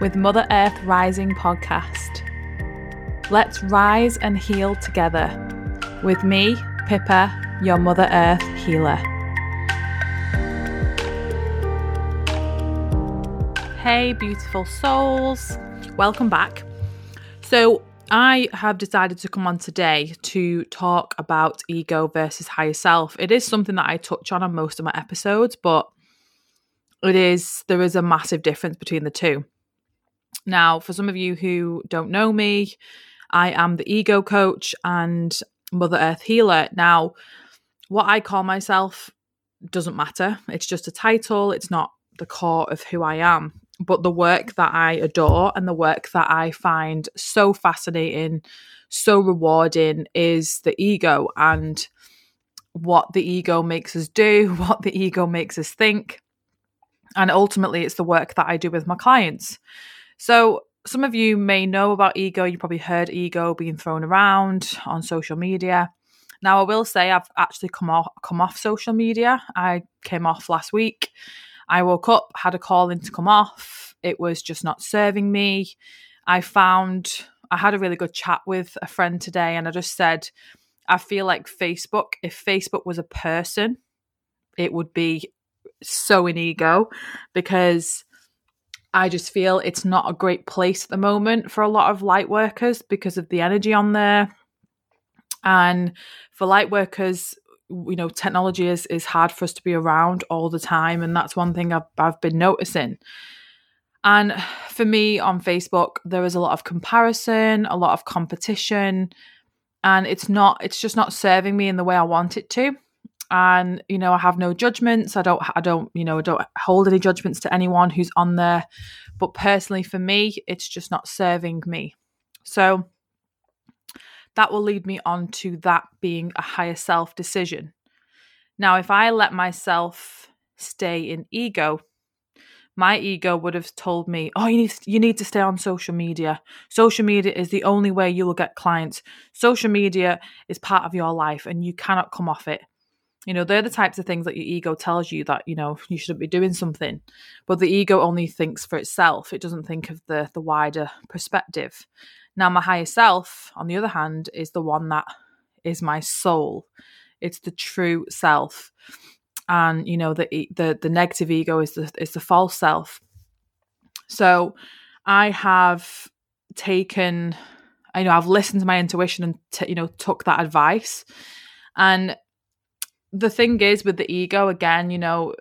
with Mother Earth Rising podcast. Let's rise and heal together with me, Pippa, your Mother Earth healer. Hey, beautiful souls, welcome back. So, I have decided to come on today to talk about ego versus higher self. It is something that I touch on on most of my episodes, but it is there is a massive difference between the two. Now, for some of you who don't know me, I am the ego coach and Mother Earth healer. Now, what I call myself doesn't matter. It's just a title, it's not the core of who I am. But the work that I adore and the work that I find so fascinating, so rewarding is the ego and what the ego makes us do, what the ego makes us think. And ultimately, it's the work that I do with my clients. So, some of you may know about ego. You probably heard ego being thrown around on social media. Now, I will say I've actually come off come off social media. I came off last week. I woke up, had a call in to come off. It was just not serving me. I found I had a really good chat with a friend today, and I just said, I feel like Facebook, if Facebook was a person, it would be so in ego because I just feel it's not a great place at the moment for a lot of light workers because of the energy on there. And for light workers, you know, technology is is hard for us to be around all the time, and that's one thing I've I've been noticing. And for me on Facebook, there is a lot of comparison, a lot of competition, and it's not it's just not serving me in the way I want it to and you know i have no judgments i don't i don't you know i don't hold any judgments to anyone who's on there but personally for me it's just not serving me so that will lead me on to that being a higher self decision now if i let myself stay in ego my ego would have told me, "Oh, you need you need to stay on social media. Social media is the only way you will get clients. Social media is part of your life and you cannot come off it." You know, they're the types of things that your ego tells you that, you know, you shouldn't be doing something. But the ego only thinks for itself. It doesn't think of the the wider perspective. Now my higher self, on the other hand, is the one that is my soul. It's the true self. And, you know, the the the negative ego is the is the false self. So I have taken I know I've listened to my intuition and t- you know took that advice and the thing is with the ego again you know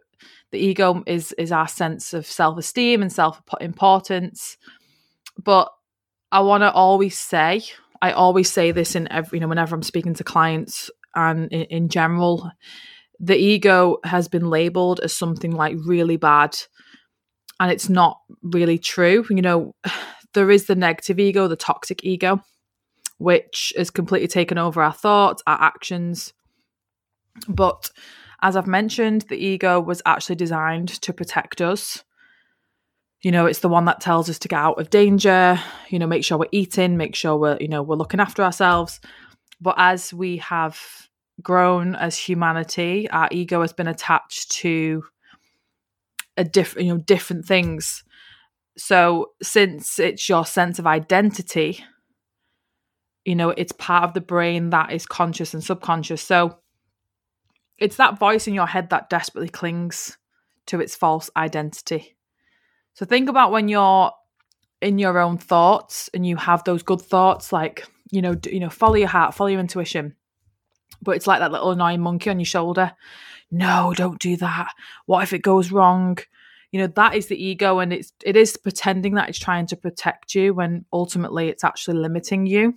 the ego is is our sense of self-esteem and self-importance. But i want to always say i always say this in every you know whenever i'm speaking to clients and in, in general the ego has been labeled as something like really bad and it's not really true. You know there is the negative ego the toxic ego which has completely taken over our thoughts our actions but as I've mentioned, the ego was actually designed to protect us. You know, it's the one that tells us to get out of danger, you know, make sure we're eating, make sure we're, you know, we're looking after ourselves. But as we have grown as humanity, our ego has been attached to a different, you know, different things. So since it's your sense of identity, you know, it's part of the brain that is conscious and subconscious. So it's that voice in your head that desperately clings to its false identity. So think about when you're in your own thoughts and you have those good thoughts like you know you know follow your heart follow your intuition. But it's like that little annoying monkey on your shoulder. No don't do that. What if it goes wrong? You know that is the ego and it's it is pretending that it's trying to protect you when ultimately it's actually limiting you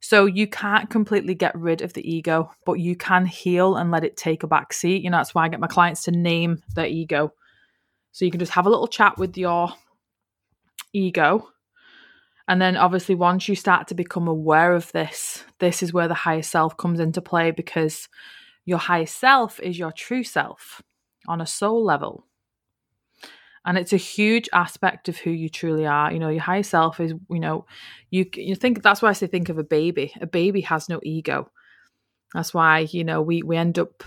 so you can't completely get rid of the ego but you can heal and let it take a back seat. You know that's why i get my clients to name their ego. So you can just have a little chat with your ego. And then obviously once you start to become aware of this this is where the higher self comes into play because your higher self is your true self on a soul level and it's a huge aspect of who you truly are. You know your higher self is you know you you think that's why i say think of a baby. A baby has no ego. That's why you know we we end up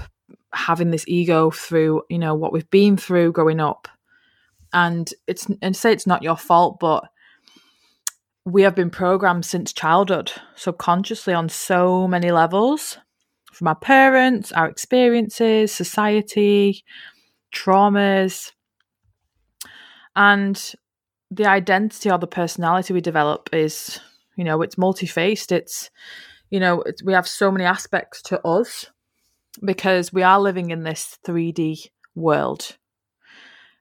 having this ego through you know what we've been through growing up. And it's and say it's not your fault but we have been programmed since childhood subconsciously on so many levels from our parents our experiences society traumas and the identity or the personality we develop is, you know, it's multi faced. It's, you know, it's, we have so many aspects to us because we are living in this 3D world.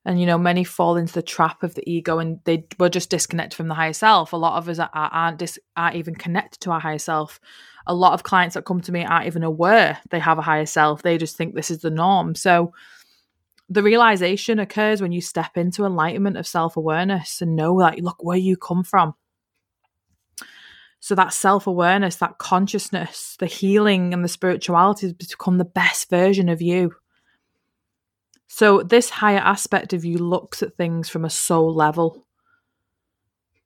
And, you know, many fall into the trap of the ego and they were just disconnected from the higher self. A lot of us are, aren't, dis, aren't even connected to our higher self. A lot of clients that come to me aren't even aware they have a higher self. They just think this is the norm. So, the realization occurs when you step into enlightenment of self awareness and know that, look, where you come from. So, that self awareness, that consciousness, the healing and the spirituality has become the best version of you. So, this higher aspect of you looks at things from a soul level.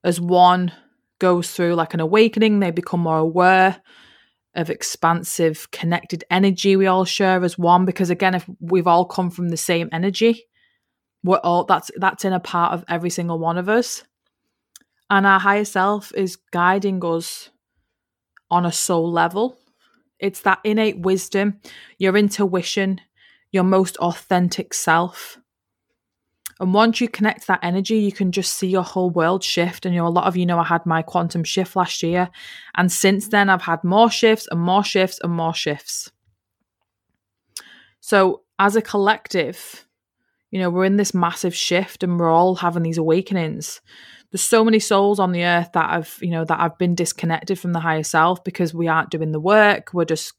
As one goes through like an awakening, they become more aware of expansive connected energy we all share as one because again if we've all come from the same energy we're all that's that's in a part of every single one of us. And our higher self is guiding us on a soul level. It's that innate wisdom your intuition your most authentic self and once you connect that energy, you can just see your whole world shift. And you know, a lot of you know I had my quantum shift last year. And since then, I've had more shifts and more shifts and more shifts. So, as a collective, you know, we're in this massive shift and we're all having these awakenings. There's so many souls on the earth that have, you know, that have been disconnected from the higher self because we aren't doing the work. We're just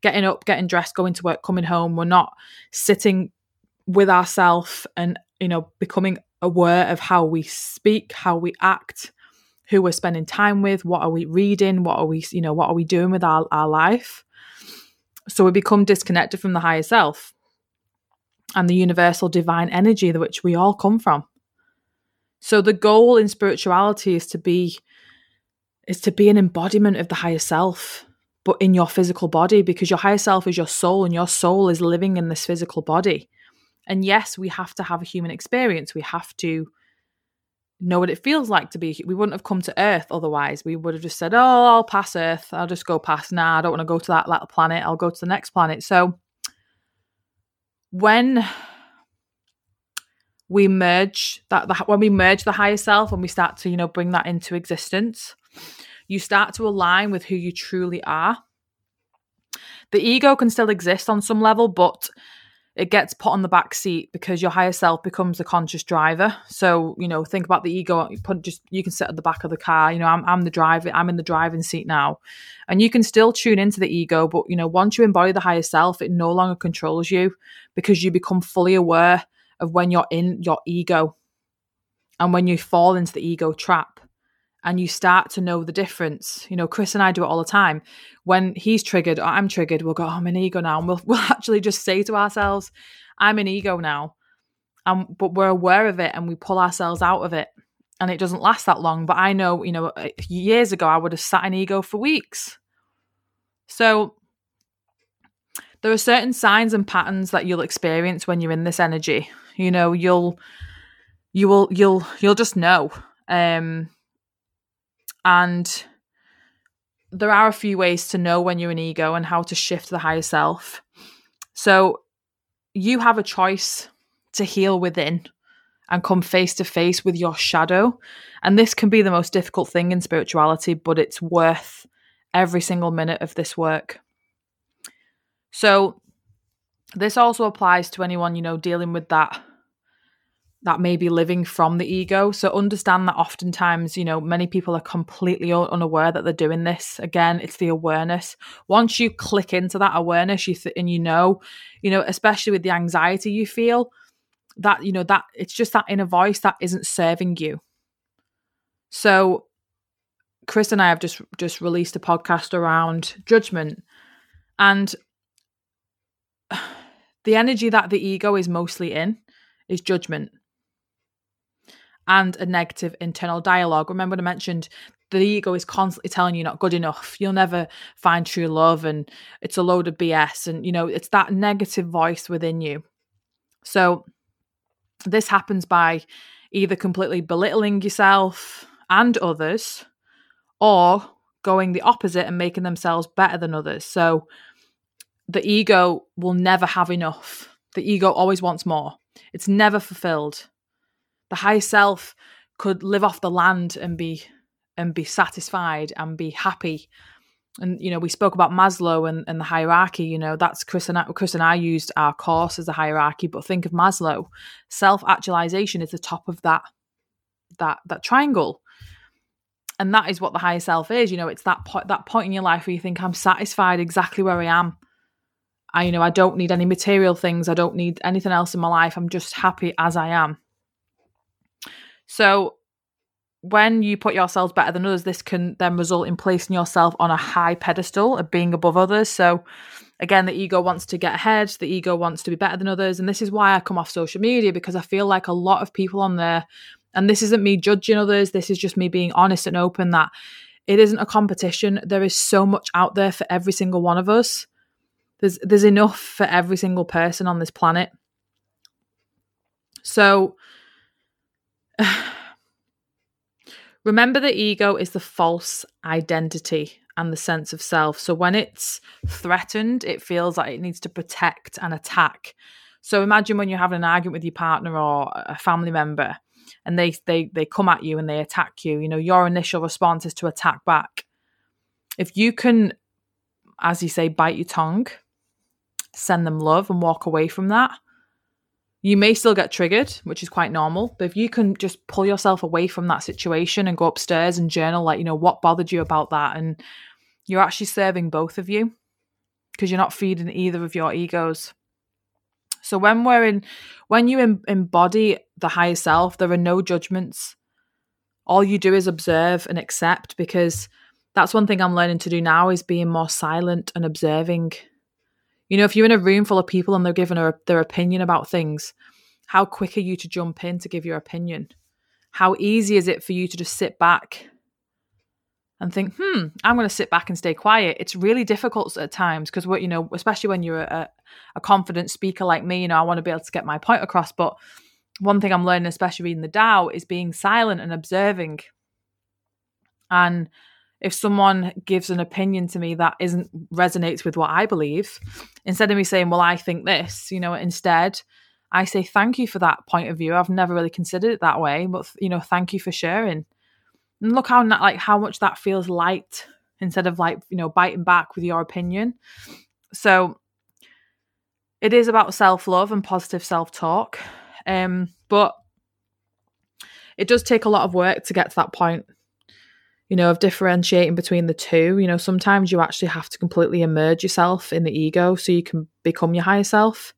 getting up, getting dressed, going to work, coming home. We're not sitting with ourselves and you know, becoming aware of how we speak, how we act, who we're spending time with, what are we reading, what are we, you know, what are we doing with our, our life. So we become disconnected from the higher self and the universal divine energy that which we all come from. So the goal in spirituality is to be is to be an embodiment of the higher self, but in your physical body, because your higher self is your soul and your soul is living in this physical body. And yes, we have to have a human experience. We have to know what it feels like to be. We wouldn't have come to Earth otherwise. We would have just said, "Oh, I'll pass Earth. I'll just go past. Nah, I don't want to go to that, little planet. I'll go to the next planet." So when we merge that, the, when we merge the higher self, and we start to you know bring that into existence, you start to align with who you truly are. The ego can still exist on some level, but it gets put on the back seat because your higher self becomes the conscious driver. So, you know, think about the ego. You put just you can sit at the back of the car. You know, I'm I'm the driver. I'm in the driving seat now, and you can still tune into the ego. But you know, once you embody the higher self, it no longer controls you because you become fully aware of when you're in your ego, and when you fall into the ego trap and you start to know the difference. You know, Chris and I do it all the time. When he's triggered or I'm triggered, we'll go, oh, I'm an ego now. And we'll, we'll actually just say to ourselves, I'm an ego now. Um, but we're aware of it and we pull ourselves out of it. And it doesn't last that long. But I know, you know, years ago, I would have sat in ego for weeks. So there are certain signs and patterns that you'll experience when you're in this energy. You know, you'll, you will, you'll, you'll just know. Um, and there are a few ways to know when you're an ego and how to shift the higher self. So you have a choice to heal within and come face to face with your shadow. And this can be the most difficult thing in spirituality, but it's worth every single minute of this work. So, this also applies to anyone, you know, dealing with that that may be living from the ego. So understand that oftentimes, you know, many people are completely unaware that they're doing this. Again, it's the awareness. Once you click into that awareness, you th- and you know, you know, especially with the anxiety you feel, that you know that it's just that inner voice that isn't serving you. So, Chris and I have just just released a podcast around judgment, and the energy that the ego is mostly in is judgment and a negative internal dialogue. Remember I mentioned the ego is constantly telling you not good enough, you'll never find true love, and it's a load of BS. And, you know, it's that negative voice within you. So, this happens by either completely belittling yourself and others or going the opposite and making themselves better than others. So, the ego will never have enough. The ego always wants more. It's never fulfilled the higher self could live off the land and be and be satisfied and be happy. And you know we spoke about maslow and, and the hierarchy you know that's chris and I, chris and i used our course as a hierarchy but think of maslow. Self-actualization is the top of that that that triangle. And that is what the higher self is you know it's that point that point in your life where you think i'm satisfied exactly where i am. I you know i don't need any material things. I don't need anything else in my life. I'm just happy as i am so when you put yourselves better than others, this can then result in placing yourself on a high pedestal of being above others. So again, the ego wants to get ahead, the ego wants to be better than others. And this is why I come off social media because I feel like a lot of people on there, and this isn't me judging others, this is just me being honest and open that it isn't a competition. There is so much out there for every single one of us. There's there's enough for every single person on this planet. So Remember, the ego is the false identity and the sense of self. So when it's threatened, it feels like it needs to protect and attack. So imagine when you're having an argument with your partner or a family member and they they they come at you and they attack you, you know, your initial response is to attack back. If you can as you say bite your tongue, send them love and walk away from that, you may still get triggered, which is quite normal. But if you can just pull yourself away from that situation and go upstairs and journal, like, you know, what bothered you about that? And you're actually serving both of you because you're not feeding either of your egos. So when we're in, when you em- embody the higher self, there are no judgments. All you do is observe and accept because that's one thing I'm learning to do now is being more silent and observing you know, if you're in a room full of people and they're giving a, their opinion about things, how quick are you to jump in to give your opinion? How easy is it for you to just sit back and think, hmm, I'm going to sit back and stay quiet? It's really difficult at times because, what you know, especially when you're a, a confident speaker like me, you know, I want to be able to get my point across. But one thing I'm learning, especially reading the Tao, is being silent and observing. And if someone gives an opinion to me that isn't resonates with what I believe, instead of me saying, "Well, I think this," you know, instead I say, "Thank you for that point of view. I've never really considered it that way, but you know, thank you for sharing." And look how like how much that feels light instead of like you know biting back with your opinion. So it is about self love and positive self talk, um, but it does take a lot of work to get to that point you know, of differentiating between the two. You know, sometimes you actually have to completely immerse yourself in the ego so you can become your higher self.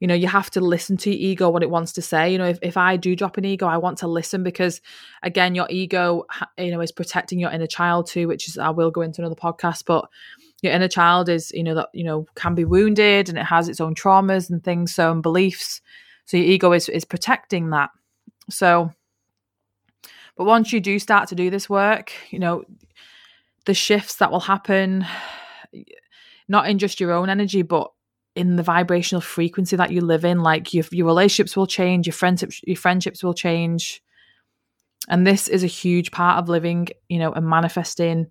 You know, you have to listen to your ego, what it wants to say. You know, if, if I do drop an ego, I want to listen because, again, your ego, you know, is protecting your inner child too, which is, I will go into another podcast, but your inner child is, you know, that, you know, can be wounded and it has its own traumas and things, so, and beliefs. So your ego is, is protecting that. So, but once you do start to do this work, you know, the shifts that will happen, not in just your own energy, but in the vibrational frequency that you live in, like your, your relationships will change, your friendships, your friendships will change. And this is a huge part of living, you know, and manifesting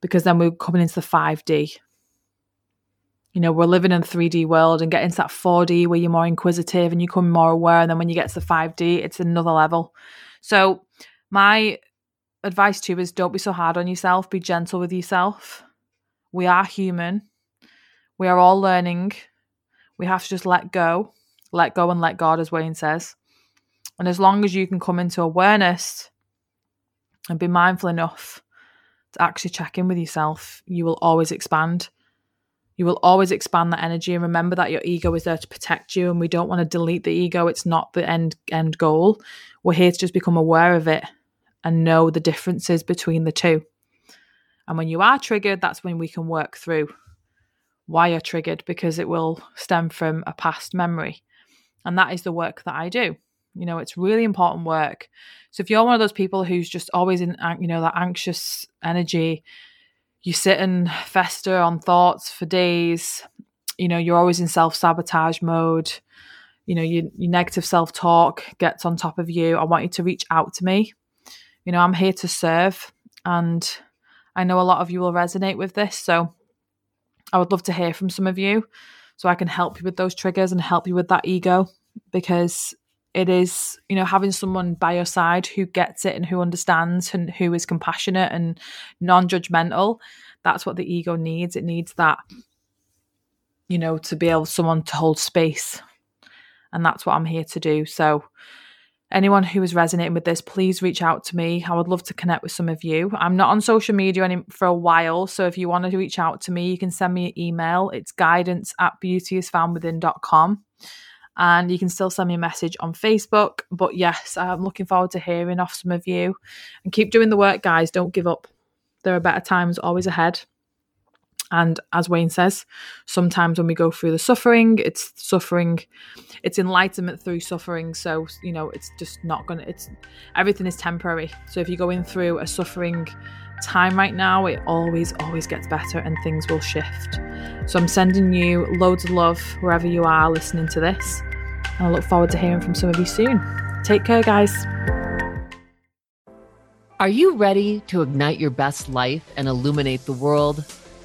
because then we're coming into the 5D. you know, we're living in a 3D world and get into that 4D where you're more inquisitive and you become more aware. And then when you get to the 5D, it's another level. So, my advice to you is don't be so hard on yourself, be gentle with yourself. We are human, we are all learning. We have to just let go, let go and let God, as Wayne says. And as long as you can come into awareness and be mindful enough to actually check in with yourself, you will always expand. You will always expand that energy. And remember that your ego is there to protect you and we don't want to delete the ego. It's not the end end goal. We're here to just become aware of it and know the differences between the two and when you are triggered that's when we can work through why you're triggered because it will stem from a past memory and that is the work that i do you know it's really important work so if you're one of those people who's just always in you know that anxious energy you sit and fester on thoughts for days. You know, you're always in self sabotage mode. You know, your, your negative self talk gets on top of you. I want you to reach out to me. You know, I'm here to serve. And I know a lot of you will resonate with this. So I would love to hear from some of you so I can help you with those triggers and help you with that ego because it is you know having someone by your side who gets it and who understands and who is compassionate and non-judgmental that's what the ego needs it needs that you know to be able someone to hold space and that's what i'm here to do so anyone who is resonating with this please reach out to me i would love to connect with some of you i'm not on social media any, for a while so if you want to reach out to me you can send me an email it's guidance at beautyisfoundwithin.com and you can still send me a message on Facebook. But yes, I'm looking forward to hearing off some of you and keep doing the work, guys. Don't give up. There are better times always ahead. And as Wayne says, sometimes when we go through the suffering, it's suffering, it's enlightenment through suffering. So, you know, it's just not going to, it's everything is temporary. So, if you're going through a suffering time right now, it always, always gets better and things will shift. So, I'm sending you loads of love wherever you are listening to this. And I look forward to hearing from some of you soon. Take care, guys. Are you ready to ignite your best life and illuminate the world?